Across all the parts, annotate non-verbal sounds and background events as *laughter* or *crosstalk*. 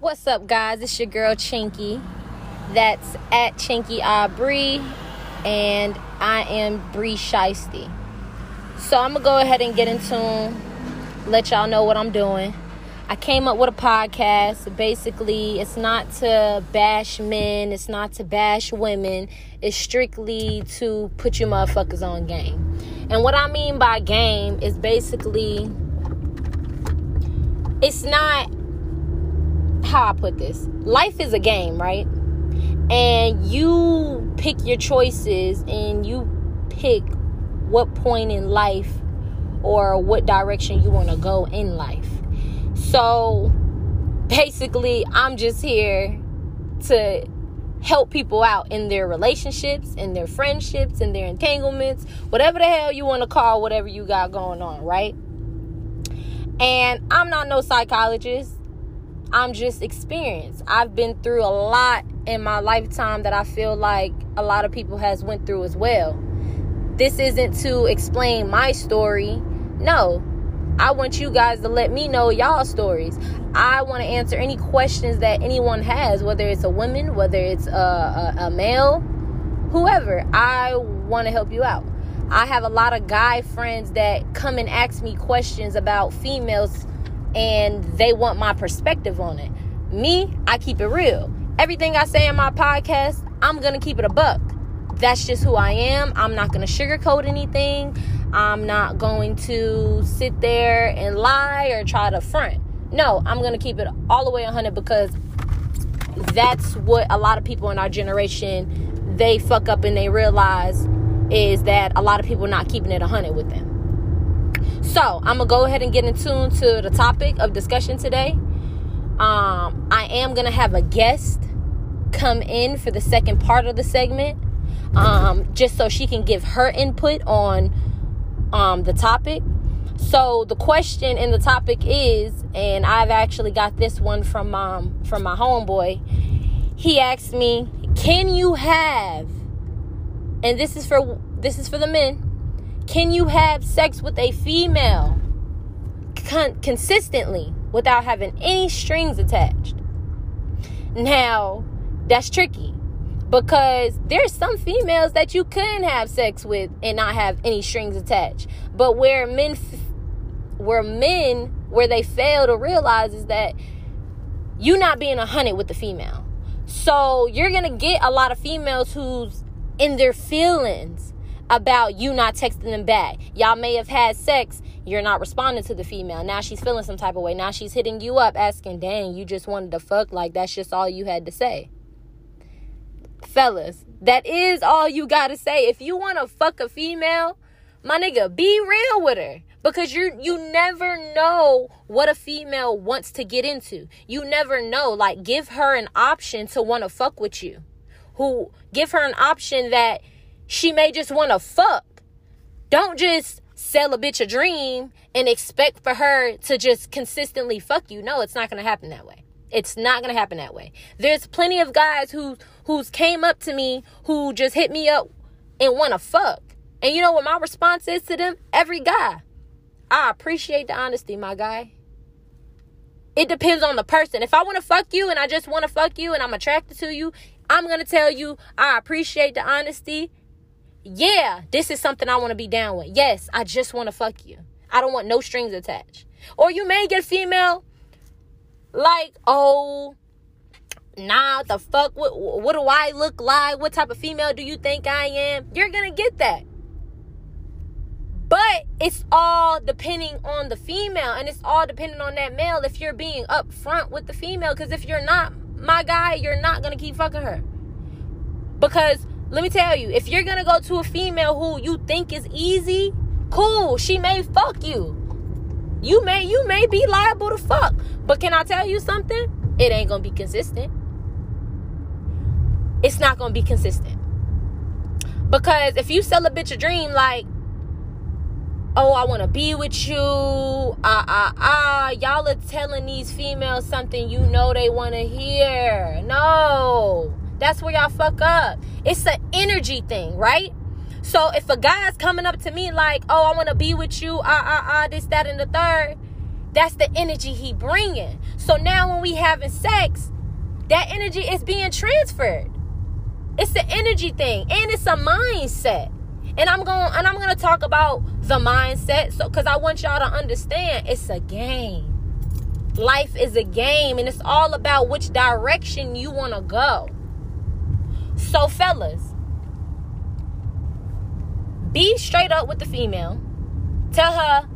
What's up, guys? It's your girl Chinky. That's at Chinky Aubrey, and I am Bree Shiesty. So I'm gonna go ahead and get into let y'all know what I'm doing. I came up with a podcast. Basically, it's not to bash men, it's not to bash women. It's strictly to put you motherfuckers on game. And what I mean by game is basically it's not how I put this. Life is a game, right? And you pick your choices and you pick what point in life or what direction you want to go in life. So basically, I'm just here to help people out in their relationships, in their friendships, in their entanglements, whatever the hell you want to call whatever you got going on, right? And I'm not no psychologist. I'm just experienced. I've been through a lot in my lifetime that I feel like a lot of people has went through as well. This isn't to explain my story. No. I want you guys to let me know y'all stories. I want to answer any questions that anyone has, whether it's a woman, whether it's a, a, a male, whoever. I want to help you out. I have a lot of guy friends that come and ask me questions about females and they want my perspective on it. Me, I keep it real. Everything I say in my podcast, I'm going to keep it a buck. That's just who I am. I'm not going to sugarcoat anything. I'm not going to sit there and lie or try to front. No, I'm going to keep it all the way 100 because that's what a lot of people in our generation they fuck up and they realize is that a lot of people not keeping it 100 with them. So I'm gonna go ahead and get in tune to the topic of discussion today. Um, I am gonna have a guest come in for the second part of the segment, um, just so she can give her input on um, the topic. So the question in the topic is, and I've actually got this one from um, from my homeboy. He asked me, "Can you have?" And this is for this is for the men can you have sex with a female con- consistently without having any strings attached? Now, that's tricky because there's some females that you can have sex with and not have any strings attached. But where men where men where they fail to realize is that you not being a hundred with the female. So you're gonna get a lot of females who's in their feelings about you not texting them back. Y'all may have had sex, you're not responding to the female. Now she's feeling some type of way. Now she's hitting you up asking, dang, you just wanted to fuck. Like that's just all you had to say. Fellas, that is all you gotta say. If you wanna fuck a female, my nigga, be real with her. Because you you never know what a female wants to get into. You never know. Like give her an option to wanna fuck with you. Who give her an option that she may just want to fuck. Don't just sell a bitch a dream and expect for her to just consistently fuck you. No, it's not going to happen that way. It's not going to happen that way. There's plenty of guys who who's came up to me who just hit me up and want to fuck. And you know what my response is to them? Every guy. I appreciate the honesty, my guy. It depends on the person. If I want to fuck you and I just want to fuck you and I'm attracted to you, I'm going to tell you I appreciate the honesty yeah, this is something I want to be down with. Yes, I just want to fuck you. I don't want no strings attached. Or you may get female like, oh, nah, the fuck, what, what do I look like? What type of female do you think I am? You're going to get that. But it's all depending on the female and it's all depending on that male if you're being upfront with the female. Because if you're not, my guy, you're not going to keep fucking her. Because let me tell you, if you're gonna go to a female who you think is easy, cool. She may fuck you. You may you may be liable to fuck. But can I tell you something? It ain't gonna be consistent. It's not gonna be consistent. Because if you sell a bitch a dream like, oh, I wanna be with you, ah ah ah, y'all are telling these females something you know they wanna hear. No. That's where y'all fuck up. It's an energy thing, right? So if a guy's coming up to me like, oh, I want to be with you, ah, ah, ah, this, that, and the third, That's the energy he bringing. So now when we having sex, that energy is being transferred. It's the energy thing and it's a mindset. And I'm going and I'm going to talk about the mindset so cuz I want y'all to understand it's a game. Life is a game and it's all about which direction you want to go. So fellas, be straight up with the female. Tell her,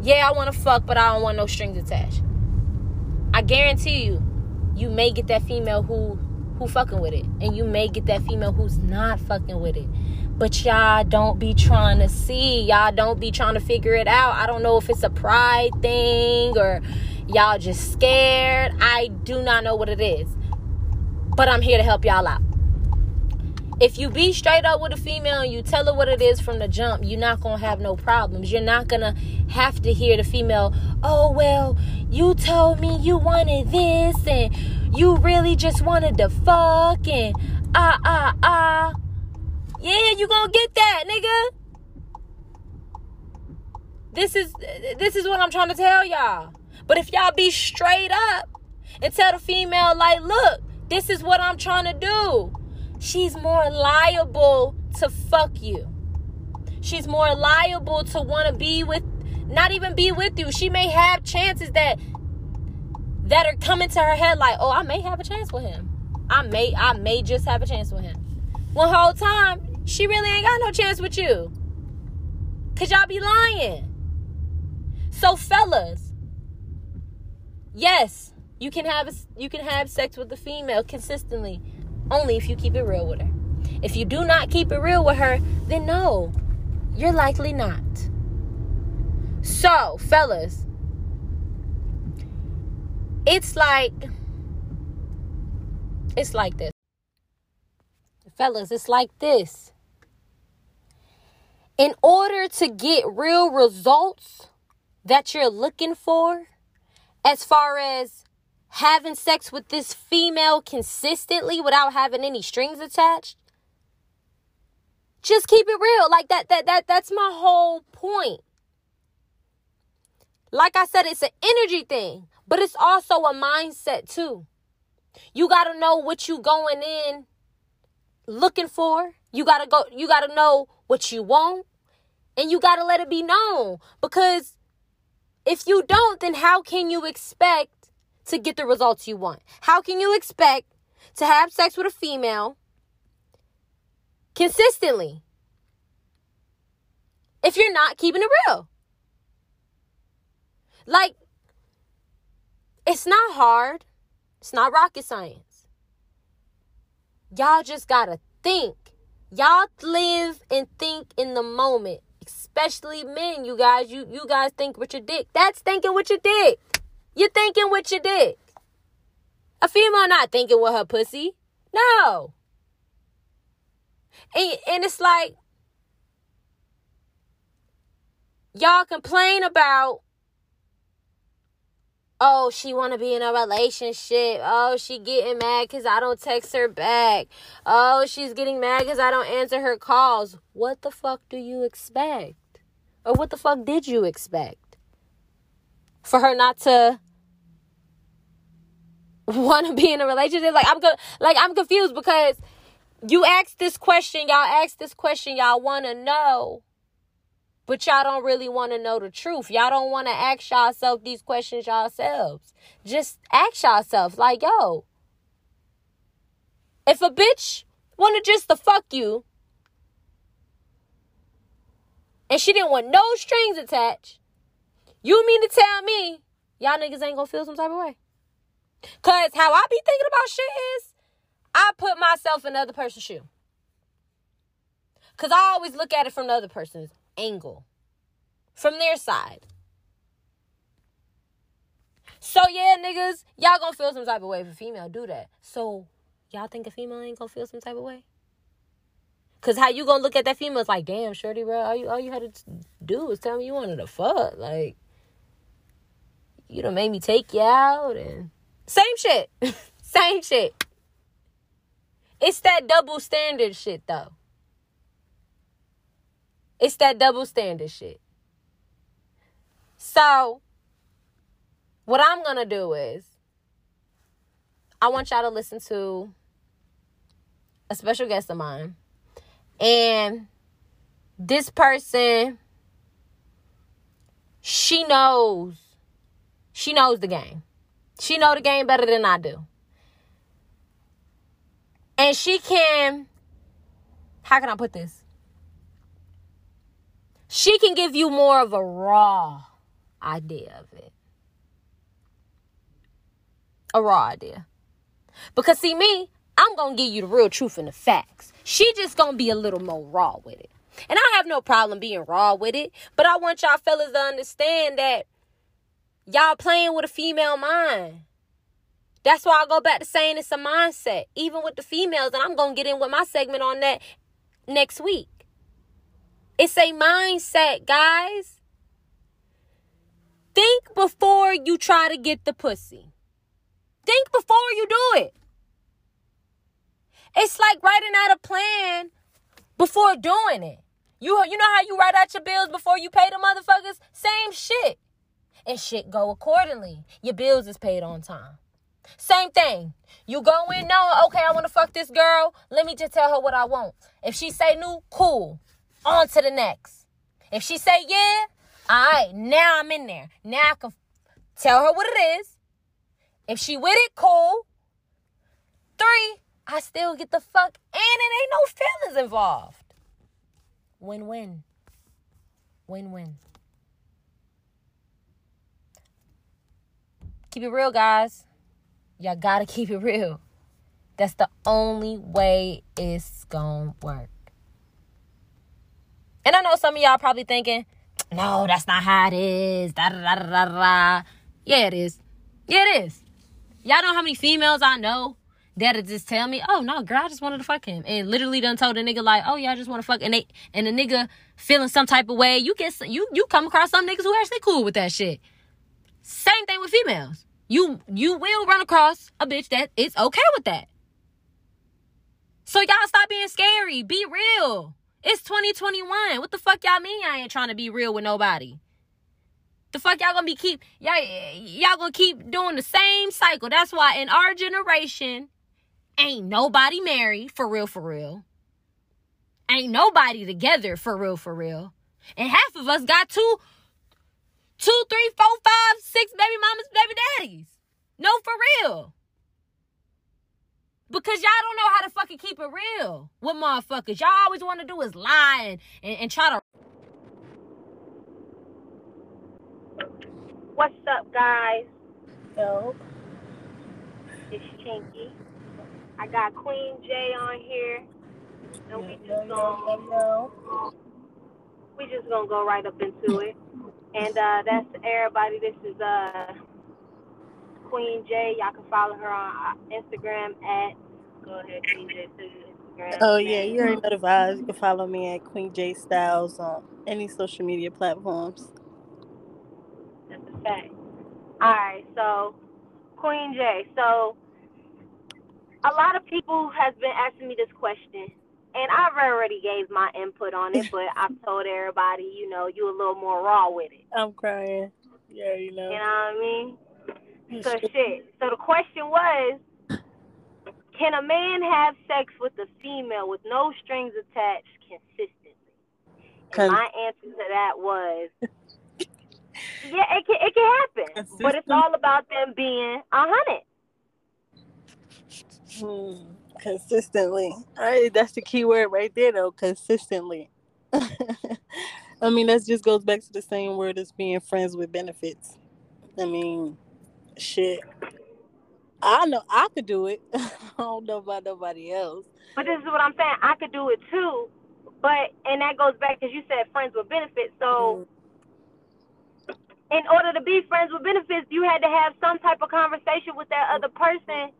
"Yeah, I want to fuck, but I don't want no strings attached." I guarantee you, you may get that female who who fucking with it, and you may get that female who's not fucking with it. But y'all don't be trying to see. Y'all don't be trying to figure it out. I don't know if it's a pride thing or y'all just scared. I do not know what it is. But I'm here to help y'all out. If you be straight up with a female and you tell her what it is from the jump, you're not to have no problems. You're not to have to hear the female, oh, well, you told me you wanted this and you really just wanted to fuck and ah, ah, ah. Yeah, you gonna get that, nigga. This is this is what I'm trying to tell y'all. But if y'all be straight up and tell the female, like, look, this is what I'm trying to do she's more liable to fuck you. She's more liable to want to be with not even be with you. She may have chances that that are coming to her head like, "Oh, I may have a chance with him. I may I may just have a chance with him." One whole time, she really ain't got no chance with you. Cuz y'all be lying. So fellas, yes, you can have you can have sex with the female consistently only if you keep it real with her. If you do not keep it real with her, then no, you're likely not. So, fellas, it's like it's like this. Fellas, it's like this. In order to get real results that you're looking for, as far as having sex with this female consistently without having any strings attached? Just keep it real. Like that that that that's my whole point. Like i said it's an energy thing but it's also a mindset too. You got to know what you going in looking for. You got to go you got to know what you want and you got to let it be known. Because if you don't then how can you expect to get the results you want. How can you expect to have sex with a female consistently if you're not keeping it real? Like, it's not hard, it's not rocket science. Y'all just gotta think. Y'all live and think in the moment. Especially men, you guys. You you guys think with your dick. That's thinking with your dick. You're thinking with your dick. A female not thinking with her pussy. No. And, and it's like, y'all complain about oh she want to be in a relationship oh she getting mad because i don't text her back oh she's getting mad because i don't answer her calls what the fuck do you expect or what the fuck did you expect for her not to want to be in a relationship? Like I'm go- like I'm confused because you asked this question, y'all asked this question, y'all want to know, but y'all don't really want to know the truth. Y'all don't want to ask yourself these questions yourselves. Just ask yourself, like, yo, if a bitch wanted just to fuck you, and she didn't want no strings attached, you mean to tell me y'all niggas ain't gonna feel some type of way? Cause how I be thinking about shit is I put myself in the other person's shoe. Cause I always look at it from the other person's angle. From their side. So yeah, niggas, y'all gonna feel some type of way if a female do that. So y'all think a female ain't gonna feel some type of way? Cause how you gonna look at that female? It's like, damn, shorty, bro. All you all you had to do was tell me you wanted to fuck. Like, you done made me take you out and same shit. *laughs* Same shit. It's that double standard shit though. It's that double standard shit. So, what I'm gonna do is I want y'all to listen to a special guest of mine. And this person, she knows, she knows the game. She know the game better than I do. And she can, how can I put this? She can give you more of a raw idea of it. A raw idea. Because see me, I'm going to give you the real truth and the facts. She just going to be a little more raw with it. And I have no problem being raw with it, but I want y'all fellas to understand that y'all playing with a female mind. That's why I go back to saying it's a mindset, even with the females. And I'm to get in with my segment on that next week. It's a mindset, guys. Think before you try to get the pussy. Think before you do it. It's like writing out a plan before doing it. You you know how you write out your bills before you pay the motherfuckers? Same shit. And shit go accordingly. Your bills is paid on time. Same thing. You go in knowing, okay, I want to fuck this girl. Let me just tell her what I want. If she say no, cool. On to the next. If she say yeah, all right, now I'm in there. Now I can tell her what it is. If she with it, cool. Three, I still get the fuck and it ain't no feelings involved. Win-win. Win-win. Keep it real, guys. Y'all gotta *laughs* keep it real. That's the only way it's gonna work. And I know some of y'all probably thinking, no, that's not how it is. Da, da, da, da, da. Yeah, it is. Yeah, it is. Y'all know how many females I know that'll just tell me, oh no, girl, I just wanted to fuck him. And literally done told a nigga like, oh yeah, I just want to fuck and they and the nigga feeling some type of way. You get you you come across some niggas who actually cool with that shit. Same thing with females. You you will run across a bitch that is okay with that. So y'all stop being scary. Be real. It's 2021. What the fuck y'all mean I ain't trying to be real with nobody? The fuck y'all gonna be keep y'all y'all gonna keep doing the same cycle. That's why in our generation, ain't nobody married for real for real. Ain't nobody together for real for real. And half of us got two, two, three, four, five, six baby mamas, baby daddies. No, for real. Because y'all don't know how to fucking keep it real with motherfuckers. Y'all always want to do is lie and, and, and try to What's up, guys? Yo. It's Chinky. I got Queen J on here, and we just gonna we just gonna go right up into it. And uh, that's everybody. This is uh Queen J. Y'all can follow her on uh, Instagram at. Go ahead, Queen J. Instagram. Oh yeah, you already know the vibes. You can follow me at Queen J Styles on any social media platforms. That's a fact. All right, so Queen J. So a lot of people has been asking me this question, and I've already gave my input on it, but I've *laughs* told everybody, you know, you a little more raw with it. I'm crying. Yeah, you know. You know what I mean? So shit. So the question was, can a man have sex with a female with no strings attached consistently? And my answer to that was, *laughs* yeah, it can it can happen, but it's all about them being a hundred. Hmm, consistently. I, that's the key word right there, though. Consistently. *laughs* I mean, that just goes back to the same word as being friends with benefits. I mean, shit. I know I could do it. *laughs* I don't know about nobody else. But this is what I'm saying. I could do it too, but and that goes back because you said friends with benefits. So mm-hmm. in order to be friends with benefits, you had to have some type of conversation with that other person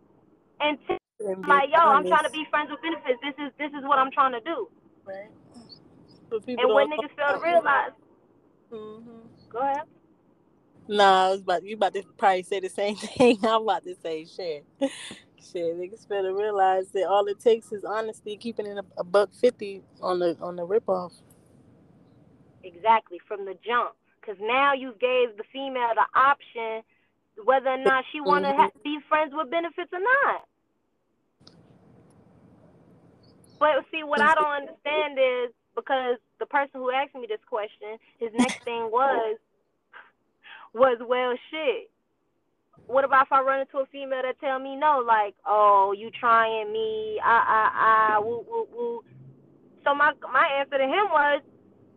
and tell And them like, yo, I'm trying to be friends with benefits. This is this is what I'm trying to do. right? But And when niggas fail to realize, Mhm. go ahead. Nah, I was about you about to probably say the same *laughs* thing. I'm about to say shit. Shit, niggas better realize that all it takes is honesty, keeping it a, a buck fifty on the on the rip off. Exactly from the jump, because now you gave the female the option. whether or not she want to mm-hmm. ha- be friends with benefits or not. But see, what I don't *laughs* understand is because the person who asked me this question, his next *laughs* thing was, was well, shit. What about if I run into a female that tell me no, like, oh, you trying me, ah, ah, ah, woo, woo, woo. So my my answer to him was,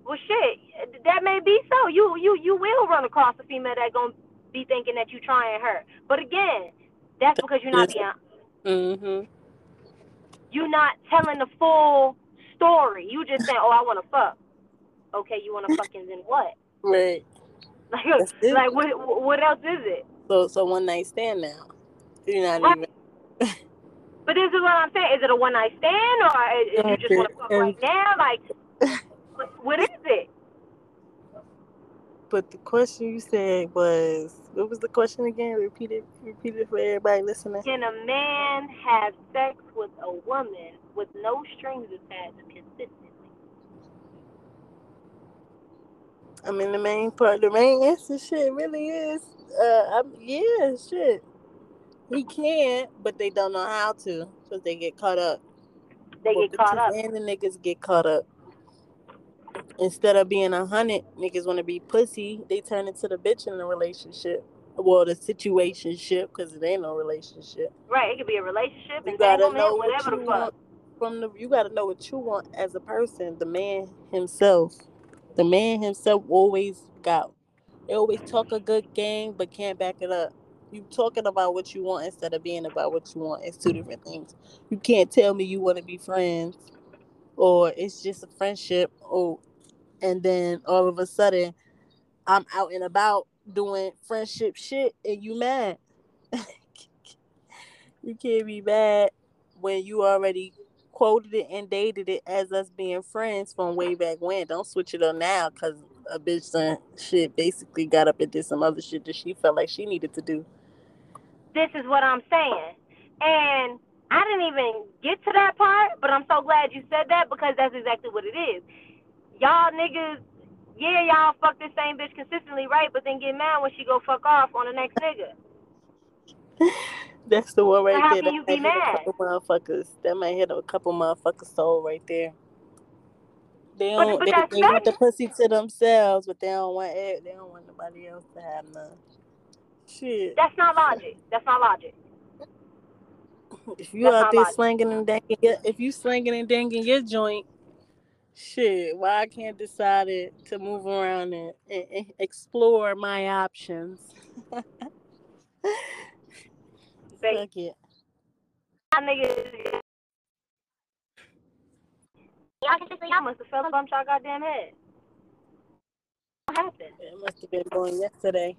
well, shit, that may be so. You you you will run across a female that gonna be thinking that you trying her. But again, that's because you're not being. Mhm. You're not telling the full story. You just saying, "Oh, I want to fuck." Okay, you want to fucking then what? *laughs* Right. Like, like what? What else is it? So, so one night stand now. You're not right. even. *laughs* but this is what I'm saying. Is it a one night stand, or is, you just want to fuck right now? Like, *laughs* what is it? But the question you said was, what was the question again? Repeat it. Repeat it for everybody listening. Can a man have sex with a woman with no strings attached consistently? I mean, the main part, the main answer, shit, really is, uh, I'm, yeah, shit. He can, but they don't know how to, because they get caught up. They well, get caught up. And the niggas get caught up instead of being a hundred niggas want to be pussy, they turn into the bitch in the relationship. Well, the situation ship because it ain't no relationship. Right, it could be a relationship. You gotta know what you want from the. You gotta know what you want as a person. The man himself, the man himself always got. They always talk a good game, but can't back it up. You talking about what you want instead of being about what you want. It's two different things. You can't tell me you want to be friends, or it's just a friendship, or and then all of a sudden I'm out and about doing friendship shit and you mad. *laughs* you can't be mad when you already quoted it and dated it as us being friends from way back when. Don't switch it up now because a bitch son shit basically got up and did some other shit that she felt like she needed to do. This is what I'm saying. And I didn't even get to that part, but I'm so glad you said that because that's exactly what it is y'all niggas, yeah, y'all fuck this same bitch consistently, right? But then get mad when she go fuck off on the next nigga. That's the one right so there. That you be mad? Motherfuckers. That might hit a couple motherfuckers soul right there. They don't. But, but they, they want the pussy to themselves, but they don't want it. They don't want nobody else to have none. Shit. That's not logic. That's not logic. *laughs* If you That's out there logic. slanging and danging, if you slanging and danging your joint, shit, why I can't decide it to move around and, and, and explore my options. *laughs* Fuck it. Y'all can y'all must have fell bumped y'all goddamn head. What happened? It must have been born yesterday.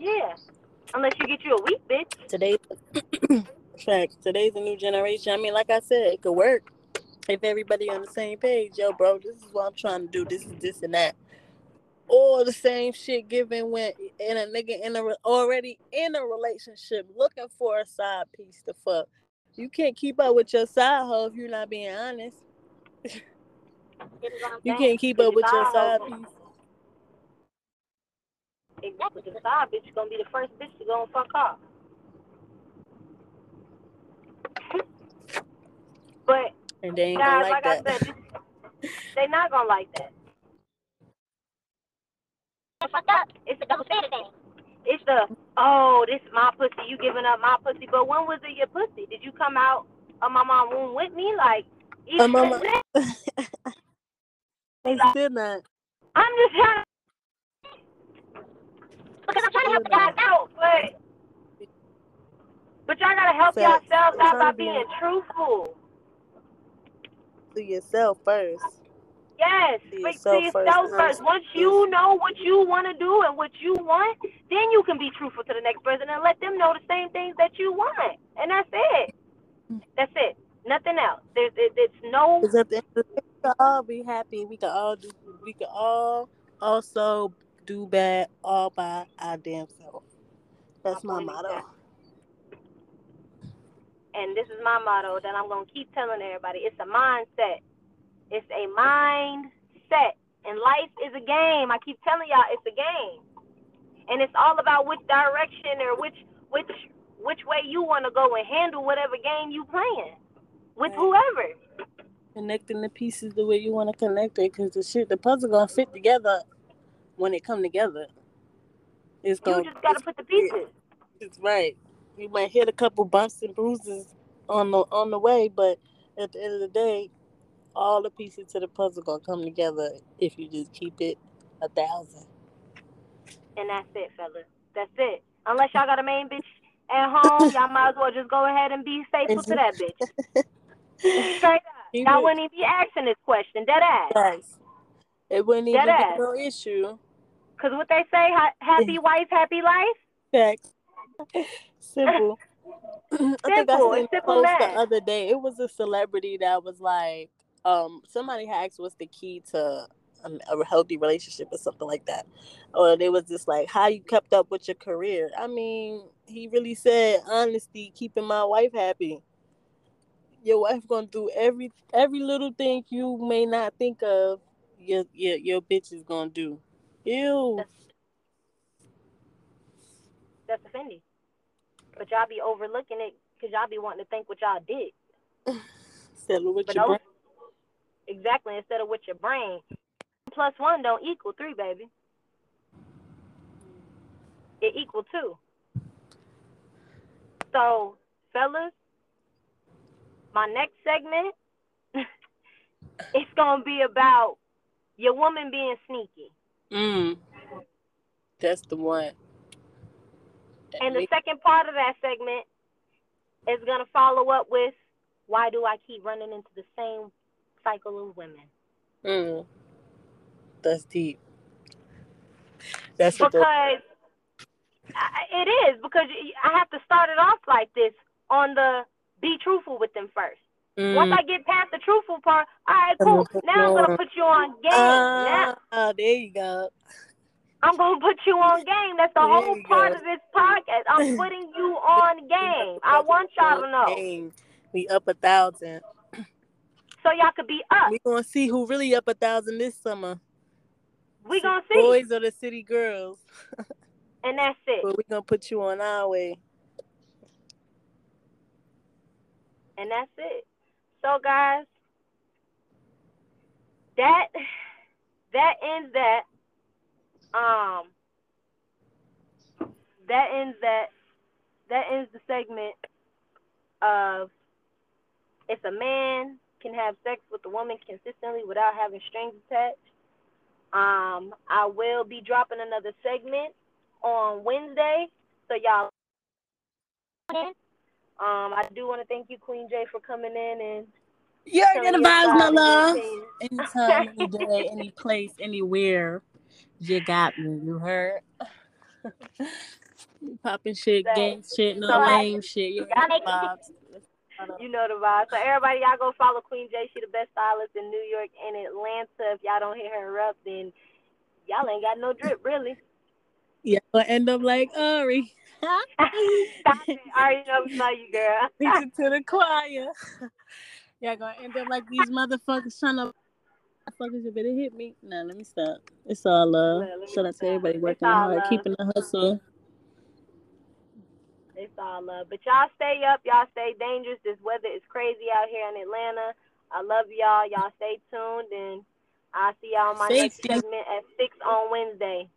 Yeah. Unless you get you a week, bitch. Today, *coughs* fact, today's a new generation. I mean, like I said, it could work if everybody on the same page, yo, bro, this is what I'm trying to do. This is this and that. All the same shit given when in a nigga in a already in a relationship looking for a side piece to fuck. You can't keep up with your side hoe if you're not being honest. you can't keep up with your side piece. Exactly, the side bitch is gonna be the first bitch to go and fuck off. but and they ain't gonna like, like that. I said, *laughs* they not gonna like that. Fucked up. It's a double standard thing. It's the oh, this is my pussy, you giving up my pussy. But when was it your pussy? Did you come out of my mom womb with me? Like, uh, mama. *laughs* they like, still not. I'm just trying to because I'm trying to help you guys out, but but y'all gotta help so, yourselves out by being truthful to yourself first. Yes, to yourself, to yourself first. first. Once you know what you want to do and what you want, then you can be truthful to the next person and let them know the same things that you want. And that's it. That's it. Nothing else. There's it, it's no. At the end of the day, we can all be happy. We can all do. We can all also do bad all by our damn self. That's my motto and this is my motto that I'm gonna keep telling everybody. It's a mindset. It's a mindset. And life is a game. I keep telling y'all it's a game. and it's all about which direction or which which which way you want to go and handle whatever game you playing with whoever. Connecting the pieces the way you want to connect it, because the shit, the puzzle gonna fit together when it come together. It's gonna. You just gotta put the pieces. It's right. You might hit a couple bumps and bruises on the on the way, but at the end of the day, all the pieces to the puzzle gonna come together if you just keep it a thousand. And that's it, fellas. That's it. Unless y'all got a main bitch at home, y'all might as well just go ahead and be faithful to that bitch. *laughs* Straight up. Y'all wouldn't even be asking this question. Dead ass. Yes. It wouldn't even be no issue. Cause what they say, happy wife, happy life. Facts. Simple. *laughs* simple. *clears throat* I think I seen a post the other day. It was a celebrity that was like, um, somebody asked what's the key to a healthy relationship or something like that. Or they was just like, how you kept up with your career. I mean, he really said honesty, keeping my wife happy. Your wife gonna do every every little thing you may not think of. Your your your bitch is gonna do. Ew. That's, that's offending. But y'all be overlooking it because y'all be wanting to think what y'all did. Settle with but your brain. Exactly, instead of with your brain. Plus one don't equal three, baby. It equal two. So, fellas, my next segment, *laughs* it's gonna be about your woman being sneaky. Mm. That's the one. And the second part of that segment is gonna follow up with why do I keep running into the same cycle of women? Mm. That's deep. That's because it is because I have to start it off like this on the be truthful with them first. Mm. Once I get past the truthful part, all right, cool. Now I'm gonna put you on game. Uh, now, oh, there you go. I'm gonna put you on game. That's the there whole part go. of this podcast. I'm putting you on game. I *laughs* want y'all to know. Game. We up a thousand. So y'all could be up. We gonna see who really up a thousand this summer. We gonna see. Boys or the city girls. *laughs* and that's it. But we gonna put you on our way. And that's it. So guys, that that ends that um that ends that that ends the segment of if a man can have sex with a woman consistently without having strings attached. Um, I will be dropping another segment on Wednesday, so y'all. Um, I do want to thank you, Queen J, for coming in and. You're gonna vibes, my love. Anytime, any *laughs* day, any place, anywhere, you got me. You heard? Popping shit, gang shit, no so lame shit. You got vibes. You know the vibe. So everybody, y'all go follow Queen J. She the best stylist in New York and Atlanta. If y'all don't hit her up, then y'all ain't got no drip, really. Yeah, will end up like Ari. Stop it. Ari, know we love you, girl. Listen to the choir. Y'all gonna end up like these motherfuckers trying to motherfuckers you better hit me. Nah, let me stop. It's all love. Shout out to everybody working hard, love. keeping the hustle. It's all love. But y'all stay up. Y'all stay dangerous. This weather is crazy out here in Atlanta. I love y'all. Y'all stay tuned and I'll see y'all on my Safety. next segment at six on Wednesday.